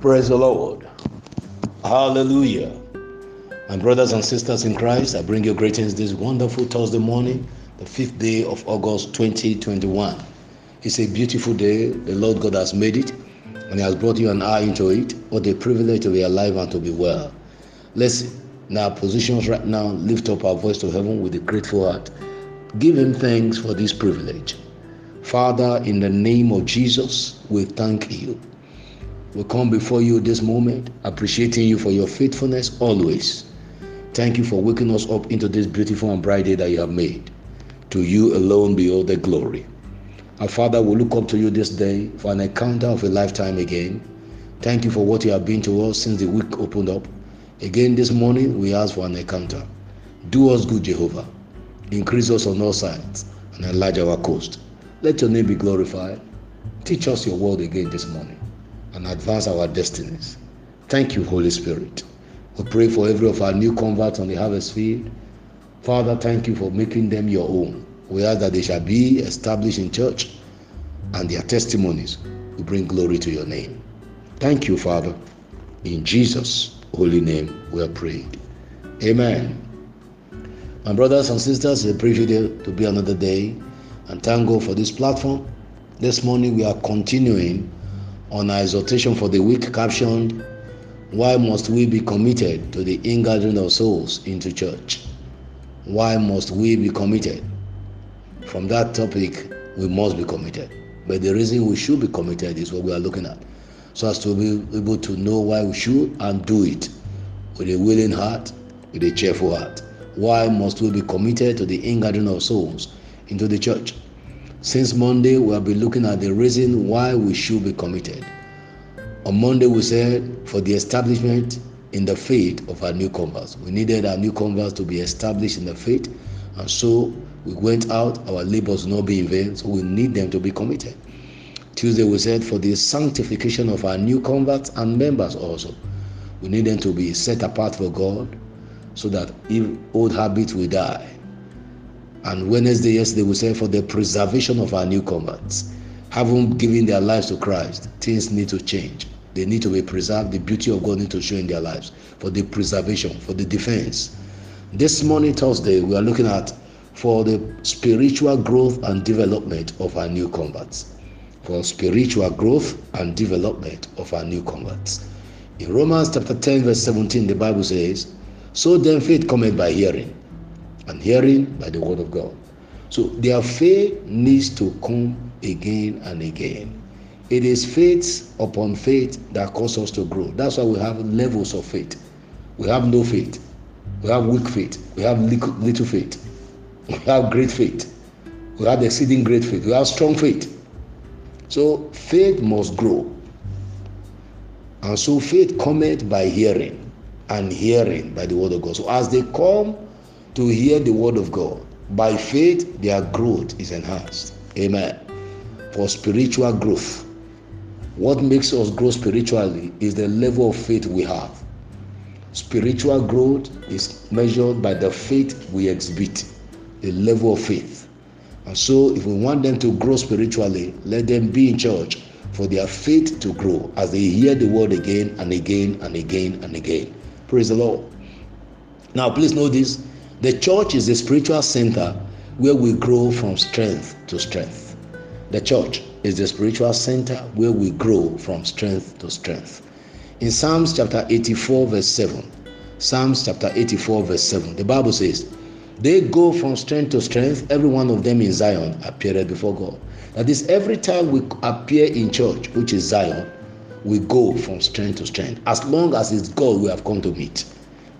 Praise the Lord. Hallelujah. My brothers and sisters in Christ, I bring you greetings this wonderful Thursday morning, the fifth day of August 2021. It's a beautiful day. The Lord God has made it, and He has brought you and I into it. What a privilege to be alive and to be well. Let's, in our positions right now, lift up our voice to heaven with a grateful heart. Give Him thanks for this privilege. Father, in the name of Jesus, we thank you. We come before you this moment, appreciating you for your faithfulness always. Thank you for waking us up into this beautiful and bright day that you have made. To you alone be all the glory. Our Father, we look up to you this day for an encounter of a lifetime again. Thank you for what you have been to us since the week opened up. Again this morning, we ask for an encounter. Do us good, Jehovah. Increase us on all sides and enlarge our coast. Let your name be glorified. Teach us your word again this morning and advance our destinies. Thank you, Holy Spirit. We pray for every of our new converts on the harvest field. Father, thank you for making them your own. We ask that they shall be established in church and their testimonies will bring glory to your name. Thank you, Father. In Jesus' holy name we are prayed. Amen. My brothers and sisters, it's a privilege to be another day and thank God for this platform. This morning we are continuing on our exhortation for the week captioned, Why must we be committed to the ingathering of souls into church? Why must we be committed? From that topic, we must be committed. But the reason we should be committed is what we are looking at. So as to be able to know why we should and do it with a willing heart, with a cheerful heart. Why must we be committed to the ingathering of souls into the church? Since Monday, we have been looking at the reason why we should be committed. On Monday, we said for the establishment in the faith of our new converts. We needed our new converts to be established in the faith, and so we went out. Our labors not be in vain, so we need them to be committed. Tuesday, we said for the sanctification of our new converts and members also. We need them to be set apart for God so that if old habits will die and Wednesday, yesterday, we said for the preservation of our new converts, having given their lives to Christ, things need to change. They need to be preserved. The beauty of God need to show in their lives for the preservation, for the defense. This morning, Thursday, we are looking at for the spiritual growth and development of our new converts. For spiritual growth and development of our new converts. In Romans chapter 10, verse 17, the Bible says, So then faith cometh by hearing, and hearing by the word of God. So their faith needs to come again and again. It is faith upon faith that causes us to grow. That's why we have levels of faith. We have no faith. We have weak faith. We have little faith. We have great faith. We have exceeding great faith. We have strong faith. So faith must grow. And so faith cometh by hearing, and hearing by the word of God. So as they come to hear the word of God. By faith, their growth is enhanced. Amen. For spiritual growth, what makes us grow spiritually is the level of faith we have. Spiritual growth is measured by the faith we exhibit, the level of faith. And so, if we want them to grow spiritually, let them be in church for their faith to grow as they hear the word again and again and again and again. Praise the Lord. Now, please know this the church is a spiritual center where we grow from strength to strength. The church is the spiritual center where we grow from strength to strength. In Psalms chapter 84, verse 7, Psalms chapter 84, verse 7, the Bible says, They go from strength to strength, every one of them in Zion appeared before God. That is, every time we appear in church, which is Zion, we go from strength to strength. As long as it's God we have come to meet,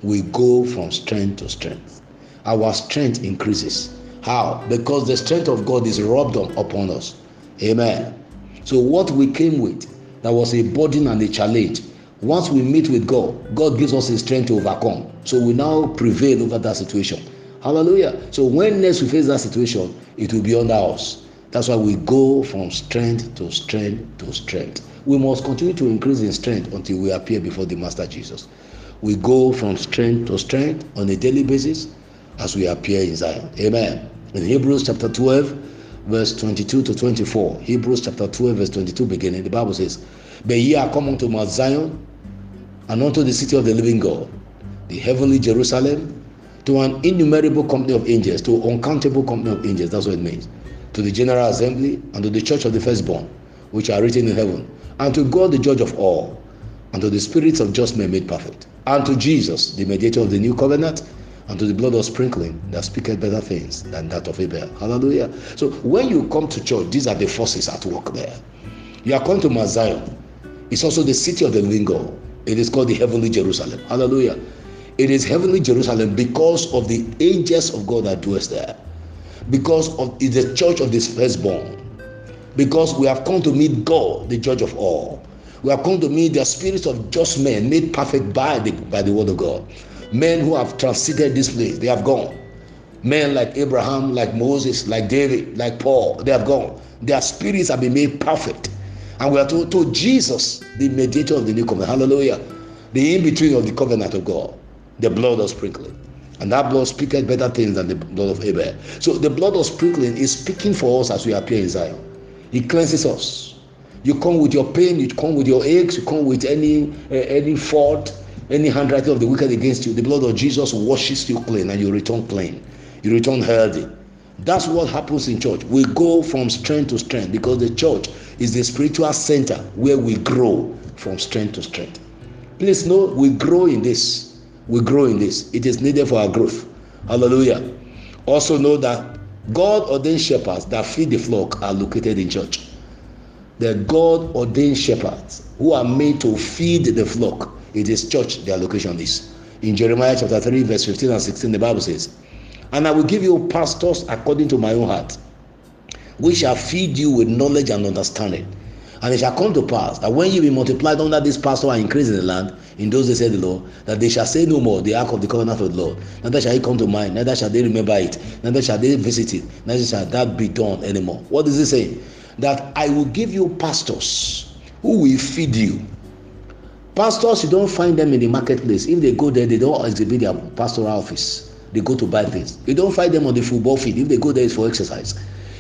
we go from strength to strength our strength increases. How? Because the strength of God is rubbed upon us. Amen. So, what we came with that was a burden and a challenge, once we meet with God, God gives us the strength to overcome. So, we now prevail over that situation. Hallelujah. So, when next we face that situation, it will be under us. That's why we go from strength to strength to strength. We must continue to increase in strength until we appear before the Master Jesus. We go from strength to strength on a daily basis as we appear in Zion. Amen. In Hebrews chapter 12, verse 22 to 24, Hebrews chapter 12, verse 22 beginning, the Bible says, But ye are come unto Mount Zion, and unto the city of the living God, the heavenly Jerusalem, to an innumerable company of angels, to an uncountable company of angels. That's what it means. To the general assembly and to the church of the firstborn, which are written in heaven, and to God the judge of all, and to the spirits of just men made perfect, and to Jesus, the mediator of the new covenant, and to the blood of sprinkling that speaketh better things than that of Abel. Hallelujah. So when you come to church, these are the forces at work there. You are coming to Mount Zion. It's also the city of the living God. It is called the heavenly Jerusalem. Hallelujah. It is heavenly Jerusalem because of the angels of God that dwells there. Because of the church of this firstborn. Because we have come to meet God, the judge of all. We have come to meet the spirits of just men made perfect by the by the word of God. Men who have transited this place, they have gone. Men like Abraham, like Moses, like David, like Paul, they have gone. Their spirits have been made perfect. And we are told to Jesus, the mediator of the new covenant. Hallelujah. The in between of the covenant of God, the blood of sprinkling. And that blood speaketh better things than the blood of Abel. So the blood of sprinkling is speaking for us as we appear in Zion. It cleanses us. You come with your pain, you come with your aches, you come with any uh, any fault, any handwriting of the wicked against you. The blood of Jesus washes you clean and you return clean. You return healthy. That's what happens in church. We go from strength to strength because the church is the spiritual center where we grow from strength to strength. Please know we grow in this. We grow in this. It is needed for our growth. Hallelujah. Also know that God ordained shepherds that feed the flock are located in church. The God ordained shepherds who are made to feed the flock. It is church their location is. In Jeremiah chapter 3, verse 15 and 16, the Bible says, And I will give you pastors according to my own heart, which shall feed you with knowledge and understanding. And it shall come to pass that when you be multiplied under this pastor and increase in the land, in those days said the Lord, that they shall say no more the ark of the covenant of the Lord. Neither shall it come to mind, neither shall they remember it, neither shall they visit it, neither shall that be done anymore. What does it say? That I will give you pastors who will feed you. Pastors, you don't find them in the marketplace. If they go there, they don't exhibit their pastoral office. They go to buy things. You don't find them on the football field. If they go there, it's for exercise.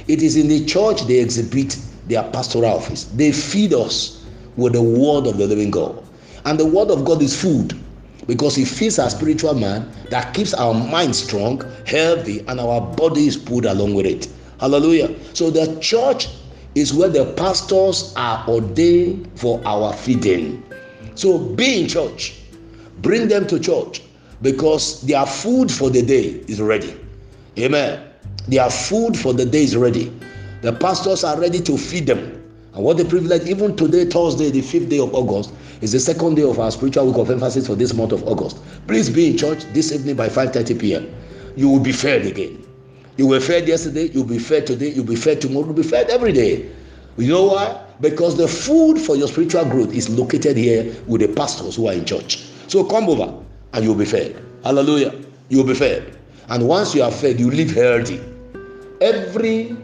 It is in the church they exhibit their pastoral office. They feed us with the word of the living God. And the word of God is food because it feeds our spiritual man that keeps our mind strong, healthy, and our body is put along with it. Hallelujah. So the church is where the pastors are ordained for our feeding. So be in church, bring them to church because their food for the day is ready. Amen. Their food for the day is ready. The pastors are ready to feed them. And what a privilege, even today, Thursday, the fifth day of August, is the second day of our spiritual week of emphasis for this month of August. Please be in church this evening by 5:30 p.m. You will be fed again. You were fed yesterday, you'll be fed today, you'll be fed tomorrow, you'll be fed every day. You know why? Because the food for your spiritual growth is located here with the pastors who are in church. So come over and you'll be fed. Hallelujah. You'll be fed. And once you are fed, you live healthy. Every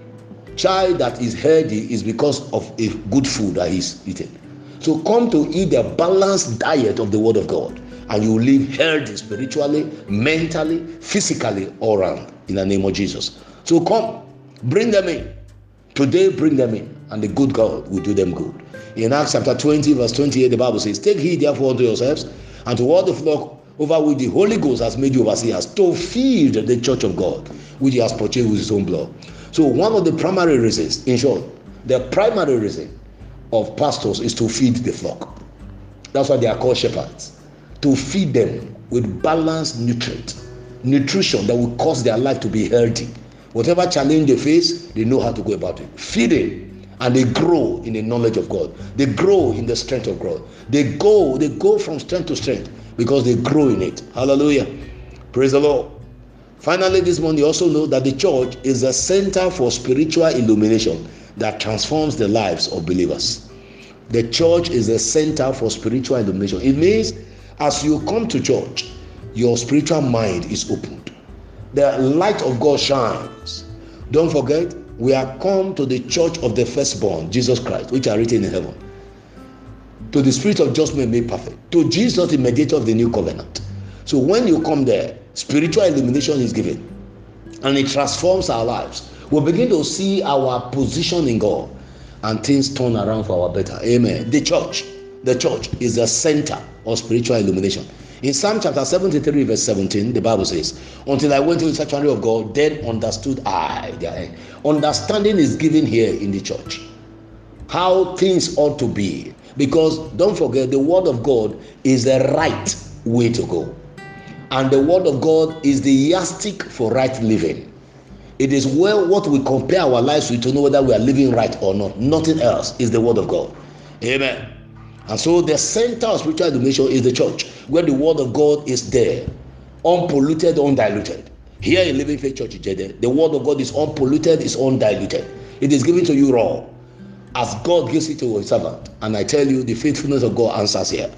child that is healthy is because of a good food that he's eating. So come to eat the balanced diet of the Word of God, and you live healthy spiritually, mentally, physically, all around in the name of Jesus. So come, bring them in. Today, bring them in, and the good God will do them good. In Acts chapter 20, verse 28, the Bible says, Take heed therefore unto yourselves and to all the flock over which the Holy Ghost has made you overseers to feed the church of God, which he has purchased with his own blood. So, one of the primary reasons, in short, the primary reason of pastors is to feed the flock. That's why they are called shepherds. To feed them with balanced nutrient, nutrition that will cause their life to be healthy. Whatever challenge they face, they know how to go about it. Feeding and they grow in the knowledge of God. They grow in the strength of God. They go, they go from strength to strength because they grow in it. Hallelujah. Praise the Lord. Finally, this morning, you also know that the church is a center for spiritual illumination that transforms the lives of believers. The church is a center for spiritual illumination. It means as you come to church, your spiritual mind is opened. The light of God shines. Don't forget, we are come to the church of the firstborn, Jesus Christ, which are written in heaven. To the spirit of judgment made perfect. To Jesus, the mediator of the new covenant. So when you come there, spiritual illumination is given and it transforms our lives. We begin to see our position in God and things turn around for our better. Amen. The church, the church is the center of spiritual illumination. In Psalm chapter 73, verse 17, the Bible says, Until I went to the sanctuary of God, then understood I their end. Understanding is given here in the church. How things ought to be. Because don't forget, the word of God is the right way to go. And the word of God is the yardstick for right living. It is well what we compare our lives with to know whether we are living right or not. Nothing else is the word of God. Amen. And so the center of spiritual illumination is the church, where the word of God is there, unpolluted, undiluted. Here in Living Faith Church Ijede, the word of God is unpolluted, is undiluted. It is given to you raw, as God gives it to his servant. And I tell you, the faithfulness of God answers here.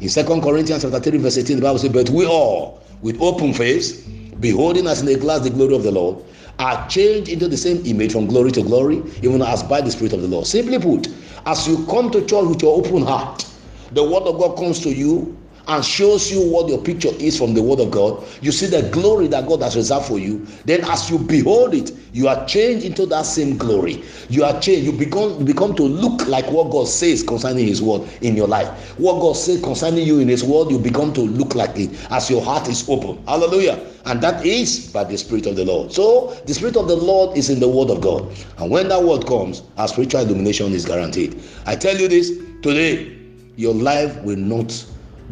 In Second Corinthians chapter 3, verse 18, the Bible says, But we all, with open face, beholding as in a glass the glory of the Lord, are changed into the same image from glory to glory, even as by the Spirit of the Lord. Simply put, as you come to church with your open heart, the word of God comes to you and shows you what your picture is from the word of God, you see the glory that God has reserved for you. Then, as you behold it, you are changed into that same glory. You are changed. You become become to look like what God says concerning His word in your life. What God says concerning you in His word, you become to look like it as your heart is open. Hallelujah. And that is by the Spirit of the Lord. So, the Spirit of the Lord is in the Word of God. And when that word comes, our spiritual illumination is guaranteed. I tell you this today, your life will not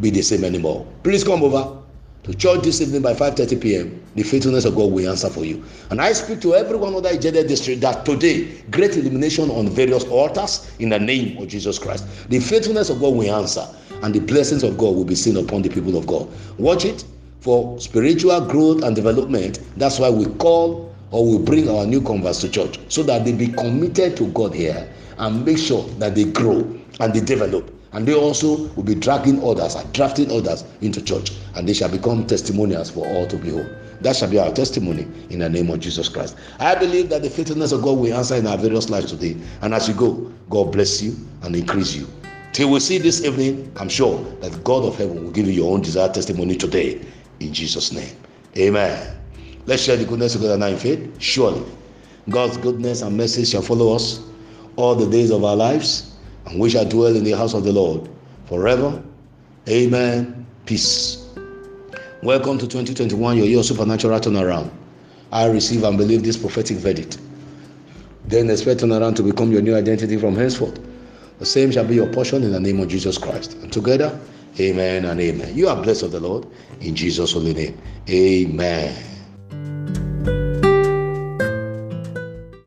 be the same anymore. Please come over to church this evening by 5:30 p.m. The faithfulness of God will answer for you. And I speak to everyone of that Ijede district that today great illumination on various altars in the name of Jesus Christ. The faithfulness of God will answer, and the blessings of God will be seen upon the people of God. Watch it for spiritual growth and development. That's why we call or we bring our new converts to church so that they be committed to God here and make sure that they grow and they develop and they also will be dragging others and drafting others into church and they shall become testimonials for all to behold. That shall be our testimony in the name of jesus christ. I believe that the faithfulness of god will answer in our various lives today. And as you go god bless you and increase you. Till we see this evening i'm sure that god of heaven will give you your own desired testimony today. In jesus name. Amen. Let's share the goodness of god now in faith. Surely god's goodness and mercy shall follow us all the days of our lives and we shall dwell in the house of the Lord forever. Amen. Peace. Welcome to 2021, your year of supernatural turnaround. I receive and believe this prophetic verdict. Then expect turnaround to become your new identity from henceforth. The same shall be your portion in the name of Jesus Christ. And together, amen and amen. You are blessed of the Lord in Jesus' holy name. Amen.